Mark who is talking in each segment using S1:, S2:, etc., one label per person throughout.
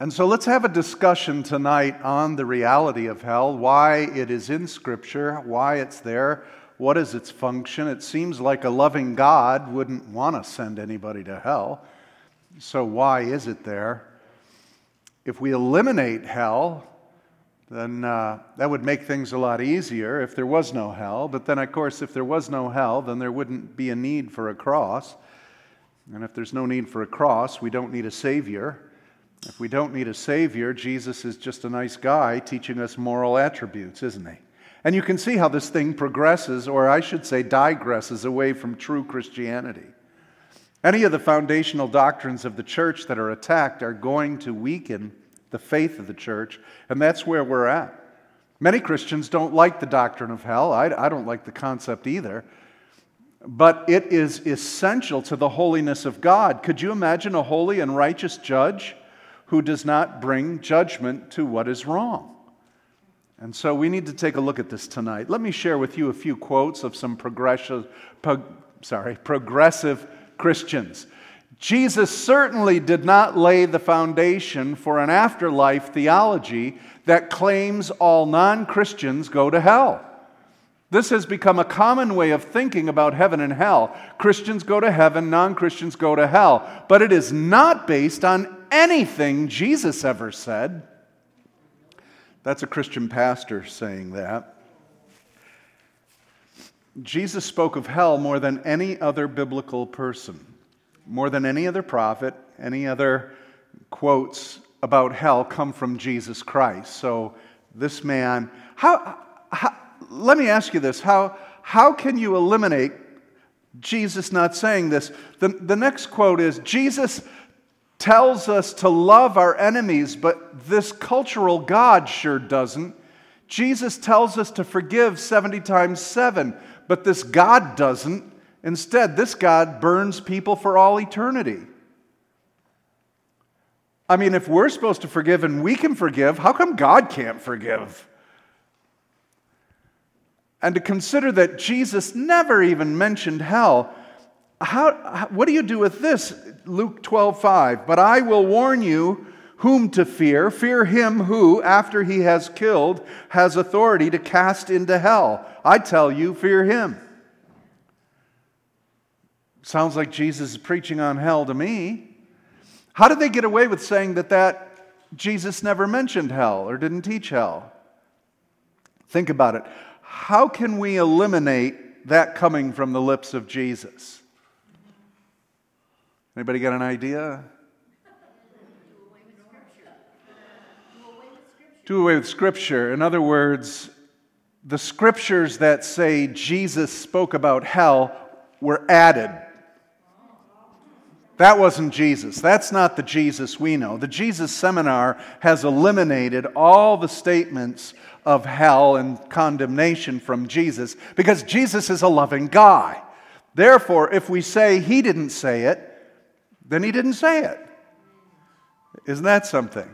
S1: And so let's have a discussion tonight on the reality of hell, why it is in Scripture, why it's there, what is its function. It seems like a loving God wouldn't want to send anybody to hell. So, why is it there? If we eliminate hell, then uh, that would make things a lot easier if there was no hell. But then, of course, if there was no hell, then there wouldn't be a need for a cross. And if there's no need for a cross, we don't need a Savior. If we don't need a Savior, Jesus is just a nice guy teaching us moral attributes, isn't he? And you can see how this thing progresses, or I should say, digresses away from true Christianity. Any of the foundational doctrines of the church that are attacked are going to weaken the faith of the church, and that's where we're at. Many Christians don't like the doctrine of hell. I, I don't like the concept either. But it is essential to the holiness of God. Could you imagine a holy and righteous judge who does not bring judgment to what is wrong. And so we need to take a look at this tonight. Let me share with you a few quotes of some progressive, pro, sorry, progressive Christians. Jesus certainly did not lay the foundation for an afterlife theology that claims all non Christians go to hell. This has become a common way of thinking about heaven and hell. Christians go to heaven, non Christians go to hell. But it is not based on anything Jesus ever said. That's a Christian pastor saying that. Jesus spoke of hell more than any other biblical person, more than any other prophet, any other quotes about hell come from Jesus Christ. So, this man, how, how let me ask you this how, how can you eliminate Jesus not saying this? The, the next quote is Jesus tells us to love our enemies, but this cultural God sure doesn't. Jesus tells us to forgive 70 times 7, but this God doesn't. Instead, this God burns people for all eternity. I mean, if we're supposed to forgive and we can forgive, how come God can't forgive? And to consider that Jesus never even mentioned hell how, what do you do with this? Luke 12, 5. But I will warn you whom to fear. Fear him who, after he has killed, has authority to cast into hell. I tell you, fear him. Sounds like Jesus is preaching on hell to me. How did they get away with saying that that Jesus never mentioned hell or didn't teach hell? Think about it. How can we eliminate that coming from the lips of Jesus? Anybody got an idea? Do away with Scripture. In other words, the scriptures that say Jesus spoke about hell were added. That wasn't Jesus. That's not the Jesus we know. The Jesus seminar has eliminated all the statements of hell and condemnation from Jesus because Jesus is a loving guy. Therefore, if we say he didn't say it, then he didn't say it. Isn't that something?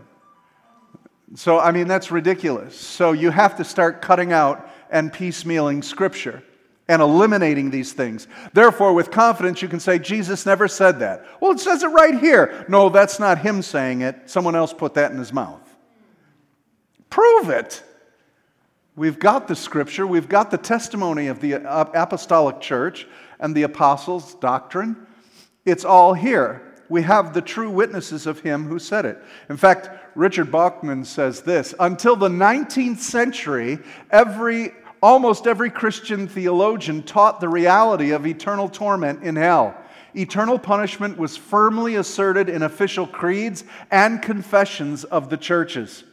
S1: So, I mean, that's ridiculous. So, you have to start cutting out and piecemealing Scripture and eliminating these things. Therefore, with confidence, you can say, Jesus never said that. Well, it says it right here. No, that's not him saying it. Someone else put that in his mouth. Prove it. We've got the Scripture, we've got the testimony of the uh, apostolic church and the apostles' doctrine. It's all here. We have the true witnesses of him who said it. In fact, Richard Bauckham says this Until the 19th century, every, almost every Christian theologian taught the reality of eternal torment in hell. Eternal punishment was firmly asserted in official creeds and confessions of the churches.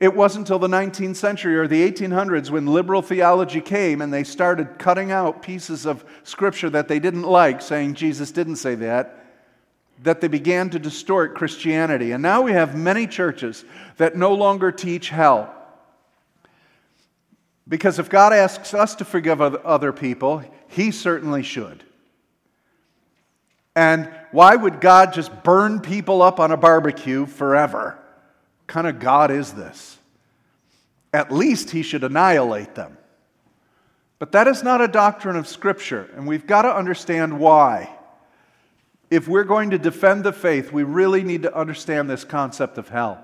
S1: It wasn't until the 19th century or the 1800s when liberal theology came and they started cutting out pieces of scripture that they didn't like, saying Jesus didn't say that, that they began to distort Christianity. And now we have many churches that no longer teach hell. Because if God asks us to forgive other people, He certainly should. And why would God just burn people up on a barbecue forever? Kind of God is this? At least he should annihilate them. But that is not a doctrine of Scripture, and we've got to understand why. if we're going to defend the faith, we really need to understand this concept of hell.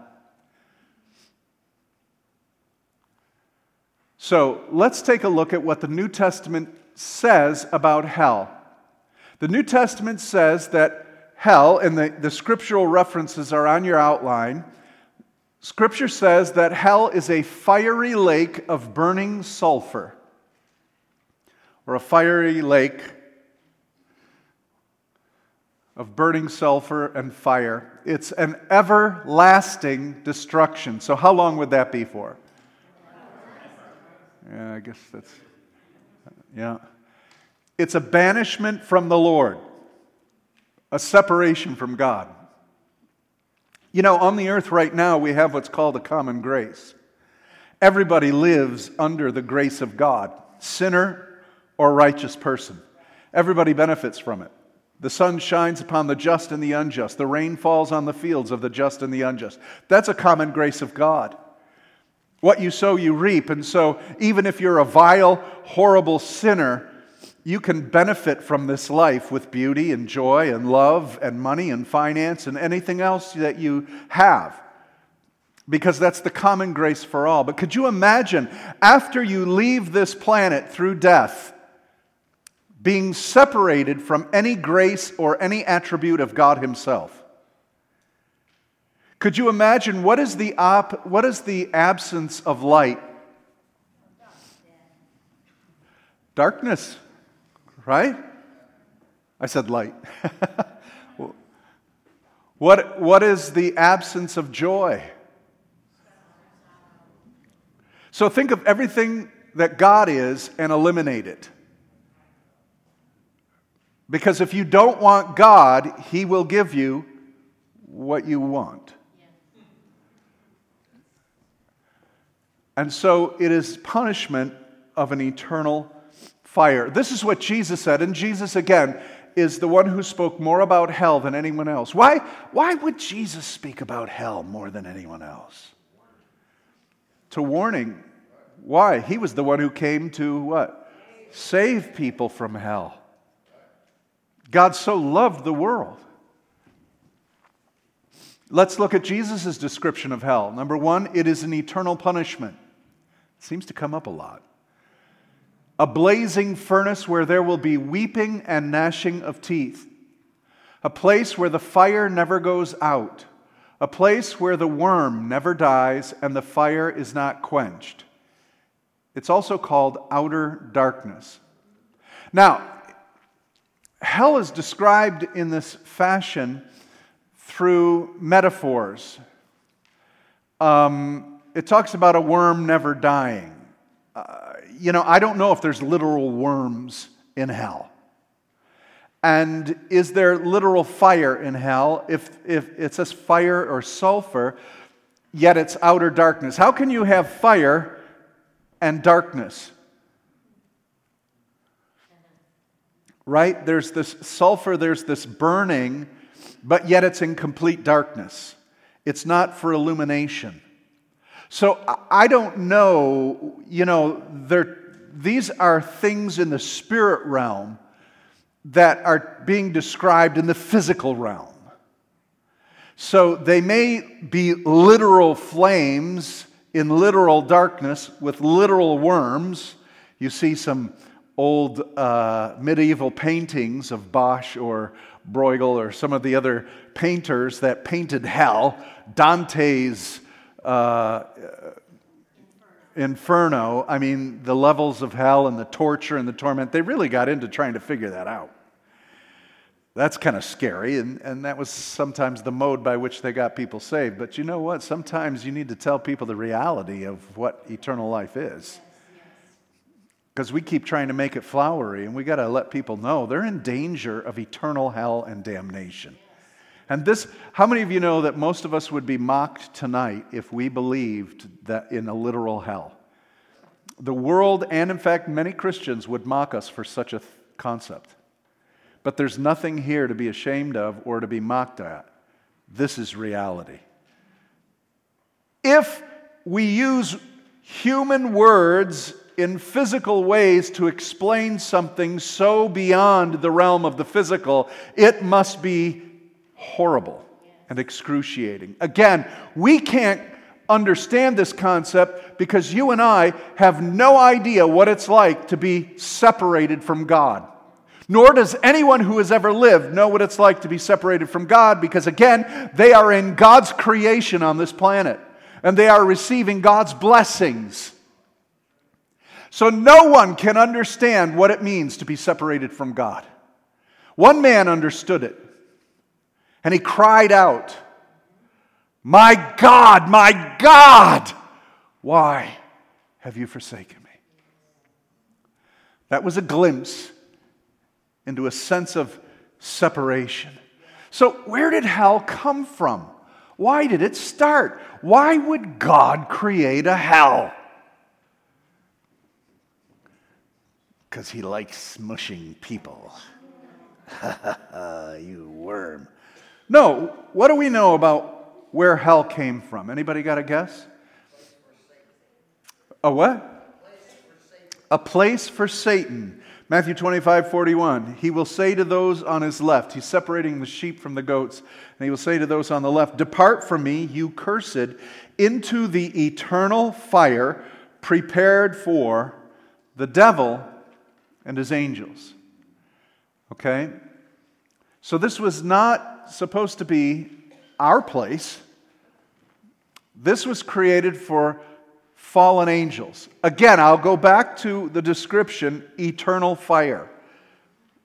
S1: So let's take a look at what the New Testament says about hell. The New Testament says that hell, and the, the scriptural references are on your outline. Scripture says that hell is a fiery lake of burning sulfur, or a fiery lake of burning sulfur and fire. It's an everlasting destruction. So, how long would that be for? Yeah, I guess that's, yeah. It's a banishment from the Lord, a separation from God. You know, on the earth right now, we have what's called a common grace. Everybody lives under the grace of God, sinner or righteous person. Everybody benefits from it. The sun shines upon the just and the unjust. The rain falls on the fields of the just and the unjust. That's a common grace of God. What you sow, you reap. And so, even if you're a vile, horrible sinner, you can benefit from this life with beauty and joy and love and money and finance and anything else that you have. Because that's the common grace for all. But could you imagine, after you leave this planet through death, being separated from any grace or any attribute of God Himself. Could you imagine what is the, op- what is the absence of light? Darkness, right? I said light. what, what is the absence of joy? So think of everything that God is and eliminate it. Because if you don't want God, He will give you what you want. And so it is punishment of an eternal fire. This is what Jesus said, and Jesus, again, is the one who spoke more about hell than anyone else. Why, why would Jesus speak about hell more than anyone else? To warning. Why? He was the one who came to what? Save people from hell. God so loved the world. Let's look at Jesus' description of hell. Number one, it is an eternal punishment. It seems to come up a lot. A blazing furnace where there will be weeping and gnashing of teeth. A place where the fire never goes out. A place where the worm never dies and the fire is not quenched. It's also called outer darkness. Now, hell is described in this fashion through metaphors. Um, it talks about a worm never dying. Uh, you know, I don't know if there's literal worms in hell. And is there literal fire in hell? If, if it says fire or sulfur, yet it's outer darkness. How can you have fire and darkness? right? There's this sulfur, there's this burning, but yet it's in complete darkness. It's not for illumination. So I don't know, you know, there, these are things in the spirit realm that are being described in the physical realm. So they may be literal flames in literal darkness with literal worms. You see some old uh, medieval paintings of Bosch or Bruegel or some of the other painters that painted hell, Dante's uh, Inferno, I mean, the levels of hell and the torture and the torment, they really got into trying to figure that out. That's kind of scary, and, and that was sometimes the mode by which they got people saved. But you know what? Sometimes you need to tell people the reality of what eternal life is because we keep trying to make it flowery and we got to let people know they're in danger of eternal hell and damnation. And this, how many of you know that most of us would be mocked tonight if we believed that in a literal hell? The world, and in fact, many Christians would mock us for such a th- concept. But there's nothing here to be ashamed of or to be mocked at. This is reality. If we use human words in physical ways to explain something so beyond the realm of the physical, it must be horrible and excruciating. Again, we can't understand this concept because you and I have no idea what it's like to be separated from God. Nor does anyone who has ever lived know what it's like to be separated from God because, again, they are in God's creation on this planet and they are receiving God's blessings. So, no one can understand what it means to be separated from God. One man understood it and he cried out, My God, my God, why have you forsaken me? That was a glimpse into a sense of separation. So, where did hell come from? Why did it start? Why would God create a hell? Because he likes smushing people. you worm. No, what do we know about where hell came from? Anybody got a guess? A what? A place for Satan. Matthew 25, 41. He will say to those on his left, he's separating the sheep from the goats, and he will say to those on the left, Depart from me, you cursed, into the eternal fire prepared for the devil and his angels. Okay? So this was supposed to be our place. This was created for fallen angels. Again, I'll go back to the description eternal fire.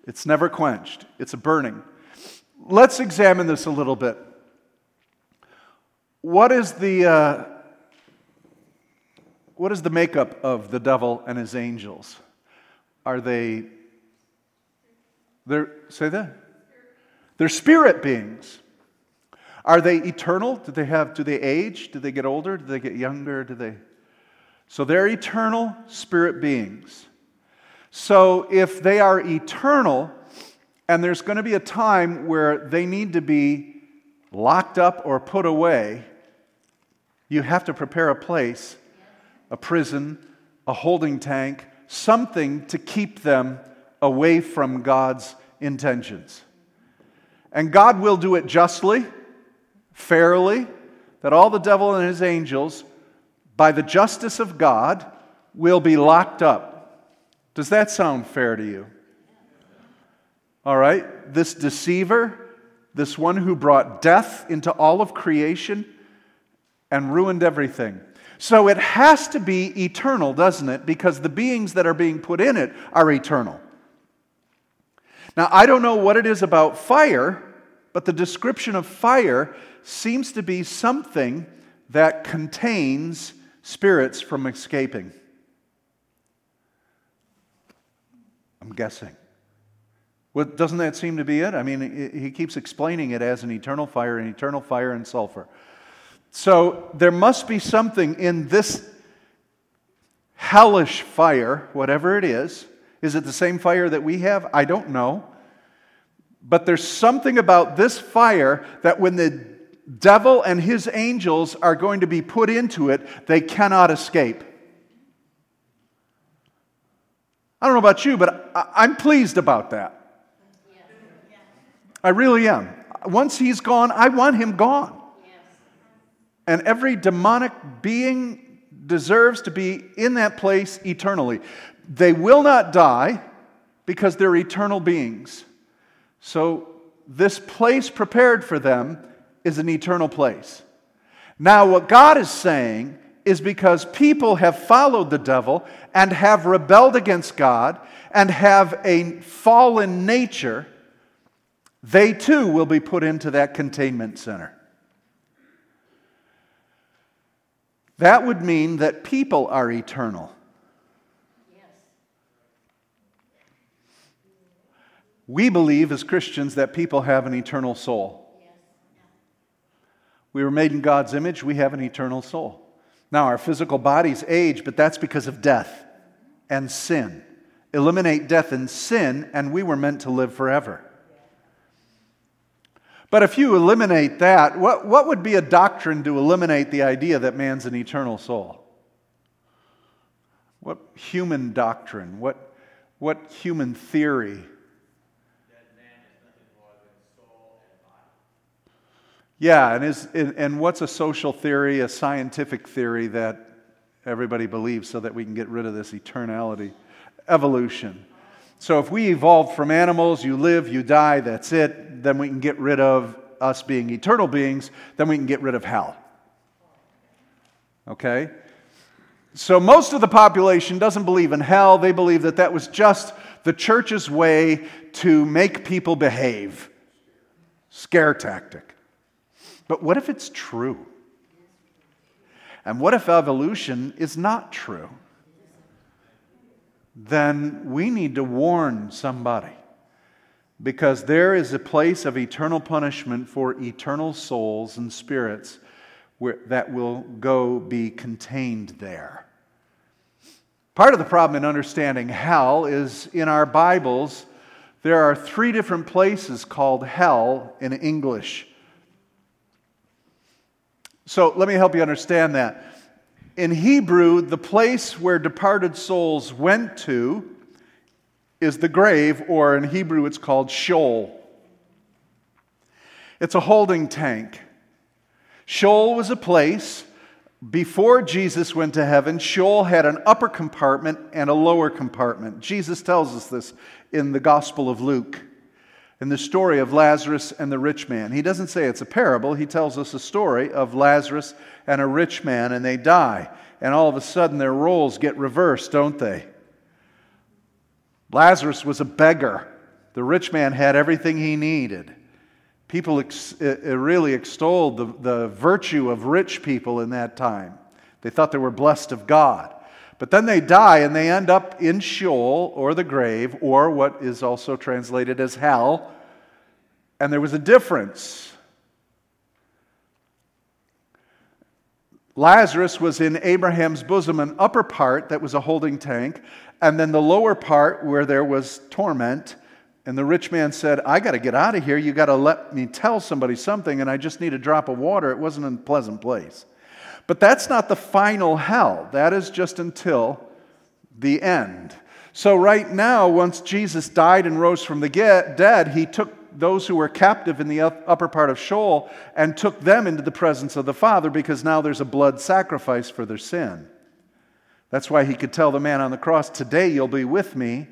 S1: It's never quenched, it's a burning. Let's examine this a little bit. What is the, uh, what is the makeup of the devil and his angels? Are they, they're, say that? They're spirit beings. Are they eternal? Do they have, do they age? Do they get older? Do they get younger? Do they? So they're eternal spirit beings. So if they are eternal, and there's going to be a time where they need to be locked up or put away, you have to prepare a place, a prison, a holding tank, something to keep them away from God's intentions. And God will do it justly, fairly, that all the devil and his angels by the justice of God, will be locked up. Does that sound fair to you? All right? This deceiver, this one who brought death into all of creation and ruined everything. So it has to be eternal, doesn't it? Because the beings that are being put in it are eternal. Now, I don't know what it is about fire, but the description of fire seems to be something that contains spirits from escaping. I'm guessing. Well, doesn't that seem to be it? I mean, he keeps explaining it as an eternal fire, an eternal fire and sulfur. So there must be something in this hellish fire, whatever it is. Is it the same fire that we have? I don't know. But there's something about this fire that when the devil and his angels are going to be put into it, they cannot escape. I don't know about you, but I'm pleased about that. I really am. Once he's gone, I want him gone. And every demonic being deserves to be in that place eternally. They will not die because they're eternal beings. So, this place prepared for them is an eternal place. Now, what God is saying is because people have followed the devil and have rebelled against God and have a fallen nature, they too will be put into that containment center. That would mean that people are eternal. We believe as Christians that people have an eternal soul. We were made in God's image, we have an eternal soul. Now, our physical bodies age, but that's because of death and sin. Eliminate death and sin, and we were meant to live forever. But if you eliminate that, what, what would be a doctrine to eliminate the idea that man's an eternal soul? What human doctrine? What, what human theory? Yeah, and, is, and what's a social theory, a scientific theory that everybody believes so that we can get rid of this eternality? Evolution. So if we evolved from animals, you live, you die, that's it, then we can get rid of us being eternal beings, then we can get rid of hell. Okay? So most of the population doesn't believe in hell. They believe that that was just the church's way to make people behave. Scare tactic. But what if it's true? And what if evolution is not true? Then we need to warn somebody because there is a place of eternal punishment for eternal souls and spirits where, that will go be contained there. Part of the problem in understanding hell is in our Bibles, there are three different places called hell in English. So let me help you understand that. In Hebrew, the place where departed souls went to is the grave, or in Hebrew, it's called Sheol. It's a holding tank. Sheol was a place before Jesus went to heaven. Sheol had an upper compartment and a lower compartment. Jesus tells us this in the Gospel of Luke, in the story of Lazarus and the rich man. He doesn't say it's a parable, he tells us a story of Lazarus and a rich man, and they die. And all of a sudden, their roles get reversed, don't they? Lazarus was a beggar. The rich man had everything he needed. People ex- uh, uh, really extolled the, the virtue of rich people in that time. They thought they were blessed of God. But then they die and they end up in Sheol or the grave or what is also translated as hell. And there was a difference. Lazarus was in Abraham's bosom, an upper part that was a holding tank, and then the lower part where there was torment and the rich man said, I got to get out of here. You got to let me tell somebody something, and I just need a drop of water. It wasn't a pleasant place. But that's not the final hell. That is just until the end. So, right now, once Jesus died and rose from the dead, he took those who were captive in the upper part of Sheol and took them into the presence of the Father because now there's a blood sacrifice for their sin. That's why he could tell the man on the cross, Today you'll be with me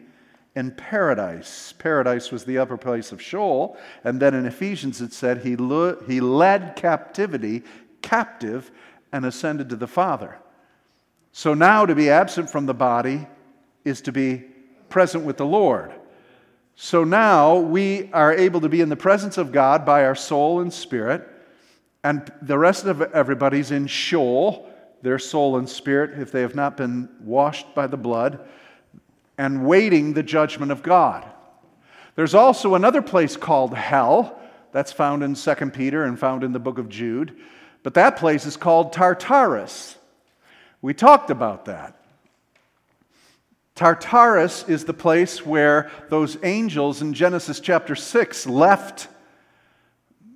S1: in paradise. Paradise was the upper place of Sheol. And then in Ephesians it said he, led captivity captive and ascended to the Father. So now to be absent from the body is to be present with the Lord. So now we are able to be in the presence of God by our soul and spirit, and the rest of everybody's in Sheol, their soul and spirit, if they have not been washed by the blood and waiting the judgment of God. There's also another place called hell. That's found in 2 Peter and found in the book of Jude. But that place is called Tartarus. We talked about that. Tartarus is the place where those angels in Genesis chapter 6 left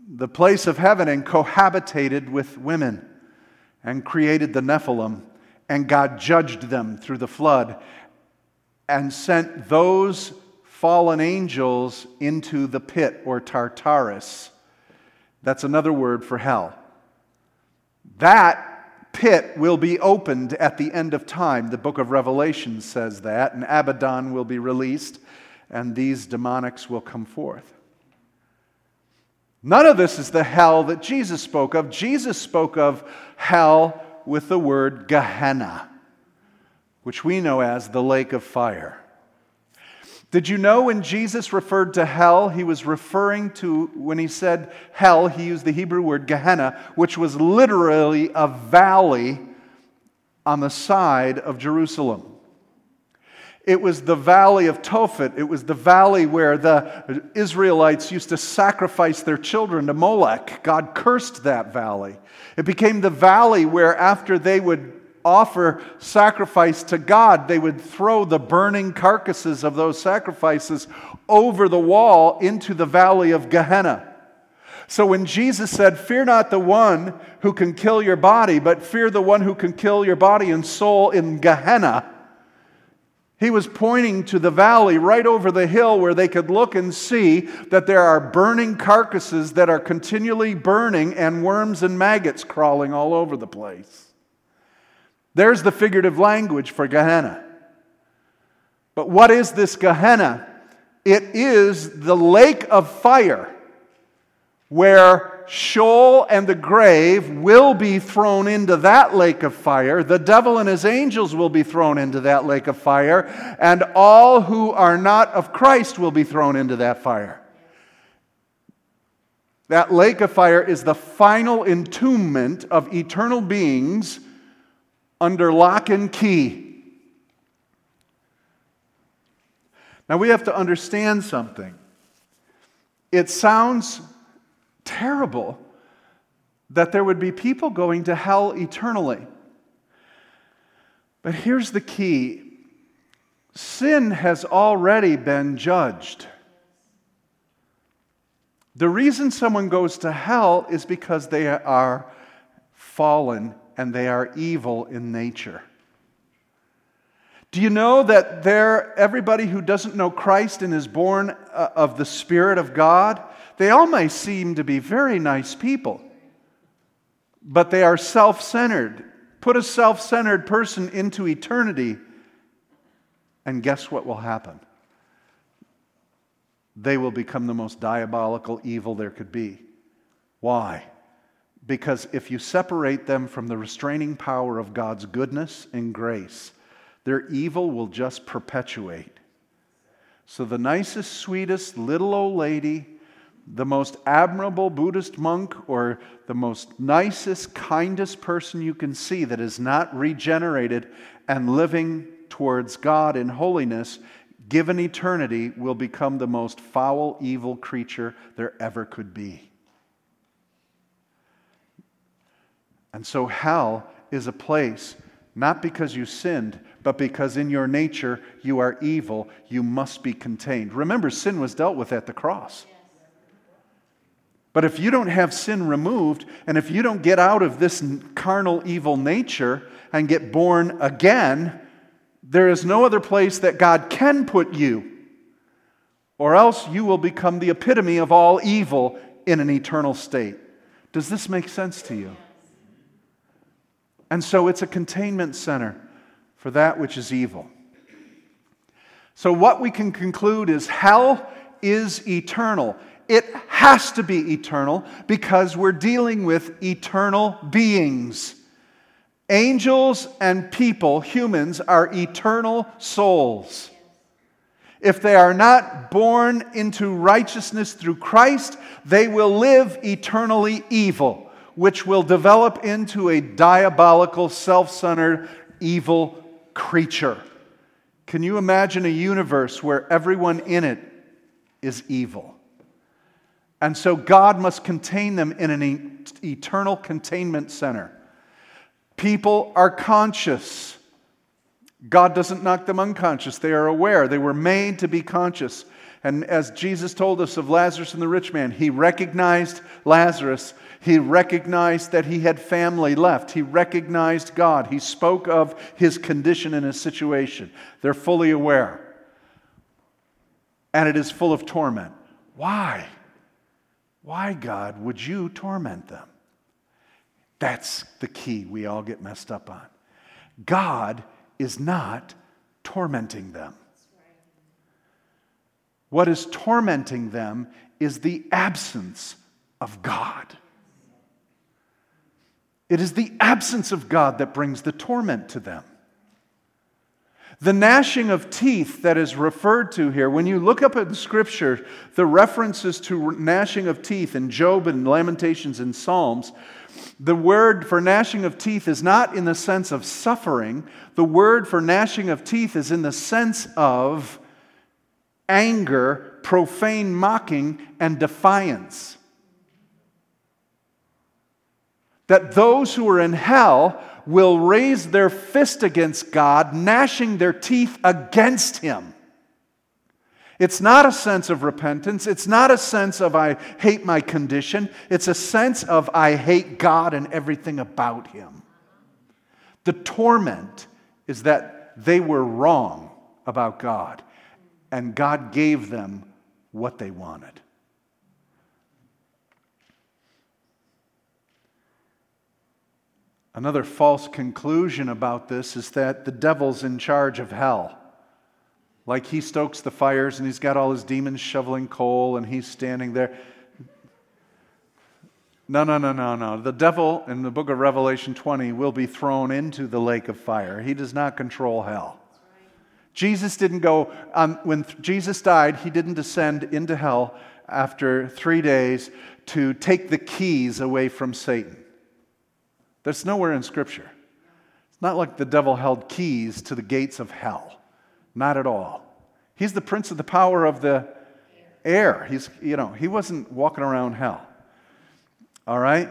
S1: the place of heaven and cohabitated with women and created the Nephilim, and God judged them through the flood and sent those fallen angels into the pit or Tartarus. That's another word for hell. That pit will be opened at the end of time. The book of Revelation says that, and Abaddon will be released, and these demonics will come forth. None of this is the hell that Jesus spoke of. Jesus spoke of hell with the word Gehenna which we know as the lake of fire. Did you know when Jesus referred to hell, he was referring to, when he said hell, he used the Hebrew word Gehenna, which was literally a valley on the side of Jerusalem. It was the valley of Tophet. It was the valley where the Israelites used to sacrifice their children to Molech. God cursed that valley. It became the valley where, after they would offer sacrifice to God, they would throw the burning carcasses of those sacrifices over the wall into the valley of Gehenna. So when Jesus said, Fear not the one who can kill your body, but fear the one who can kill your body and soul in Gehenna, He was pointing to the valley right over the hill where they could look and see that there are burning carcasses that are continually burning and worms and maggots crawling all over the place. There's the figurative language for Gehenna. But what is this Gehenna? It is the lake of fire where Sheol and the grave will be thrown into that lake of fire. The devil and his angels will be thrown into that lake of fire. And all who are not of Christ will be thrown into that fire. That lake of fire is the final entombment of eternal beings under lock and key. Now we have to understand something. It sounds terrible that there would be people going to hell eternally. But here's the key sin has already been judged. The reason someone goes to hell is because they are fallen and they are evil in nature. Do you know that there, everybody who doesn't know Christ and is born uh, of the Spirit of God, they all may seem to be very nice people, but they are self centered. Put a self centered person into eternity, and guess what will happen? They will become the most diabolical evil there could be. Why? Because if you separate them from the restraining power of God's goodness and grace, their evil will just perpetuate. So, the nicest, sweetest little old lady the most admirable Buddhist monk or the most nicest, kindest person you can see that is not regenerated and living towards God in holiness, given eternity, will become the most foul, evil creature there ever could be. And so, hell is a place not because you sinned, but because in your nature you are evil, you must be contained. Remember, sin was dealt with at the cross. But if you don't have sin removed, and if you don't get out of this carnal evil nature and get born again, there is no other place that God can put you, or else you will become the epitome of all evil in an eternal state. Does this make sense to you? And so it's a containment center for that which is evil. So, what we can conclude is hell is eternal. It has to be eternal because we're dealing with eternal beings. Angels and people, humans, are eternal souls. If they are not born into righteousness through Christ, they will live eternally evil, which will develop into a diabolical, self centered, evil creature. Can you imagine a universe where everyone in it is evil? And so God must contain them in an eternal containment center. People are conscious. God doesn't knock them unconscious. They are aware. They were made to be conscious. And as Jesus told us of Lazarus and the rich man, he recognized Lazarus. He recognized that he had family left. He recognized God. He spoke of his condition and his situation. They're fully aware. And it is full of torment. Why? Why, God, would you torment them? That's the key we all get messed up on. God is not tormenting them. What is tormenting them is the absence of God. It is the absence of God that brings the torment to them. The gnashing of teeth that is referred to here, when you look up in Scripture, the references to gnashing of teeth in Job and Lamentations and Psalms, the word for gnashing of teeth is not in the sense of suffering. The word for gnashing of teeth is in the sense of anger, profane mocking, and defiance. That those who are in hell will raise their fist against God, gnashing their teeth against Him. It's not a sense of repentance. It's not a sense of I hate my condition. It's a sense of I hate God and everything about Him. The torment is that they were wrong about God. And God gave them what they wanted. Another false conclusion about this is that the devil's in charge of hell. Like he stokes the fires and he's got all his demons shoveling coal and he's standing there. No, no, no, no, no. The devil in the book of Revelation 20 will be thrown into the lake of fire. He does not control hell. Jesus didn't go, um, when Jesus died, he didn't descend into hell after three days to take the keys away from Satan. That's nowhere in Scripture. It's not like the devil held keys to the gates of hell. Not at all. He's the prince of the power of the air. He's, you know, he wasn't walking around hell. All right?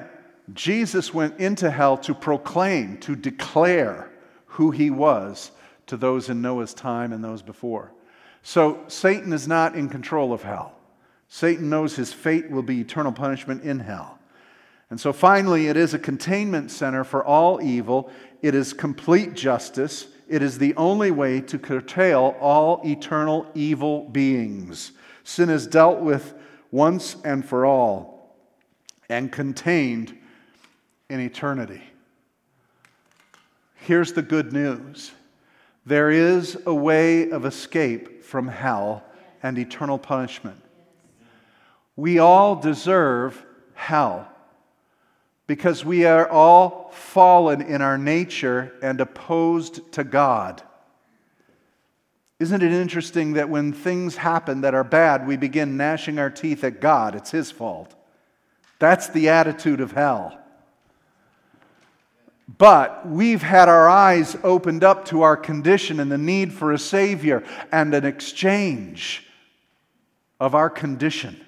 S1: Jesus went into hell to proclaim, to declare who he was to those in Noah's time and those before. So Satan is not in control of hell. Satan knows his fate will be eternal punishment in hell. And so finally, it is a containment center for all evil. It is complete justice. It is the only way to curtail all eternal evil beings. Sin is dealt with once and for all and contained in eternity. Here's the good news there is a way of escape from hell and eternal punishment. We all deserve hell because we are all fallen in our nature and opposed to God. Isn't it interesting that when things happen that are bad, we begin gnashing our teeth at God? It's His fault. That's the attitude of hell. But we've had our eyes opened up to our condition and the need for a Savior and an exchange of our condition.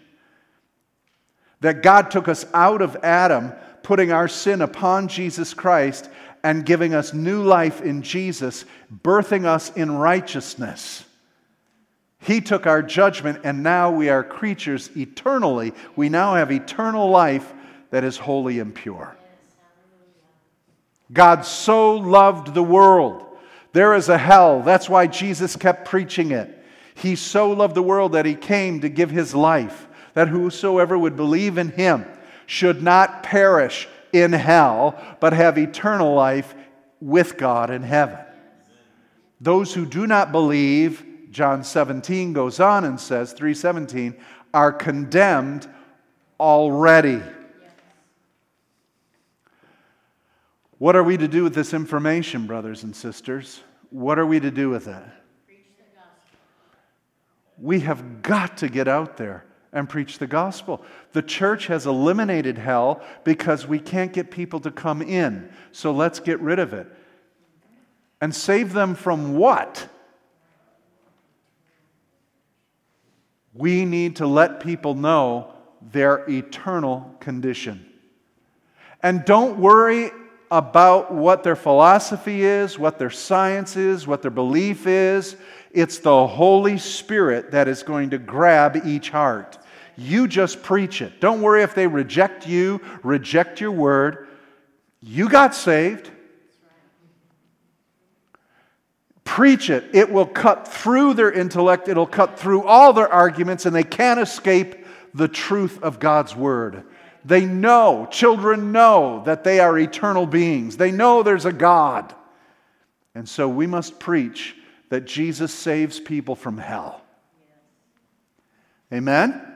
S1: That God took us out of Adam putting our sin upon Jesus Christ and giving us new life in Jesus, birthing us in righteousness. He took our judgment, and now we are creatures eternally. We now have eternal life that is holy and pure. God so loved the world. There is a hell. That's why Jesus kept preaching it. He so loved the world that he came to give his life, that whosoever would believe in him should not perish in hell, but have eternal life with God in heaven. Those who do not believe, John 17 goes on and says, 317, are condemned already. What are we to do with this information, brothers and sisters? What are we to do with it? We have got to get out there and preach the gospel. The church has eliminated hell because we can't get people to come in. So let's get rid of it. And save them from what? We need to let people know their eternal condition. And don't worry about what their philosophy is, what their science is, what their belief is. It's the Holy Spirit that is going to grab each heart. You just preach it. Don't worry if they reject you, reject your word. You got saved. Preach it. It will cut through their intellect, it'll cut through all their arguments, and they can't escape the truth of God's word. They know, children know that they are eternal beings. They know there's a God. And so we must preach that Jesus saves people from hell. Amen?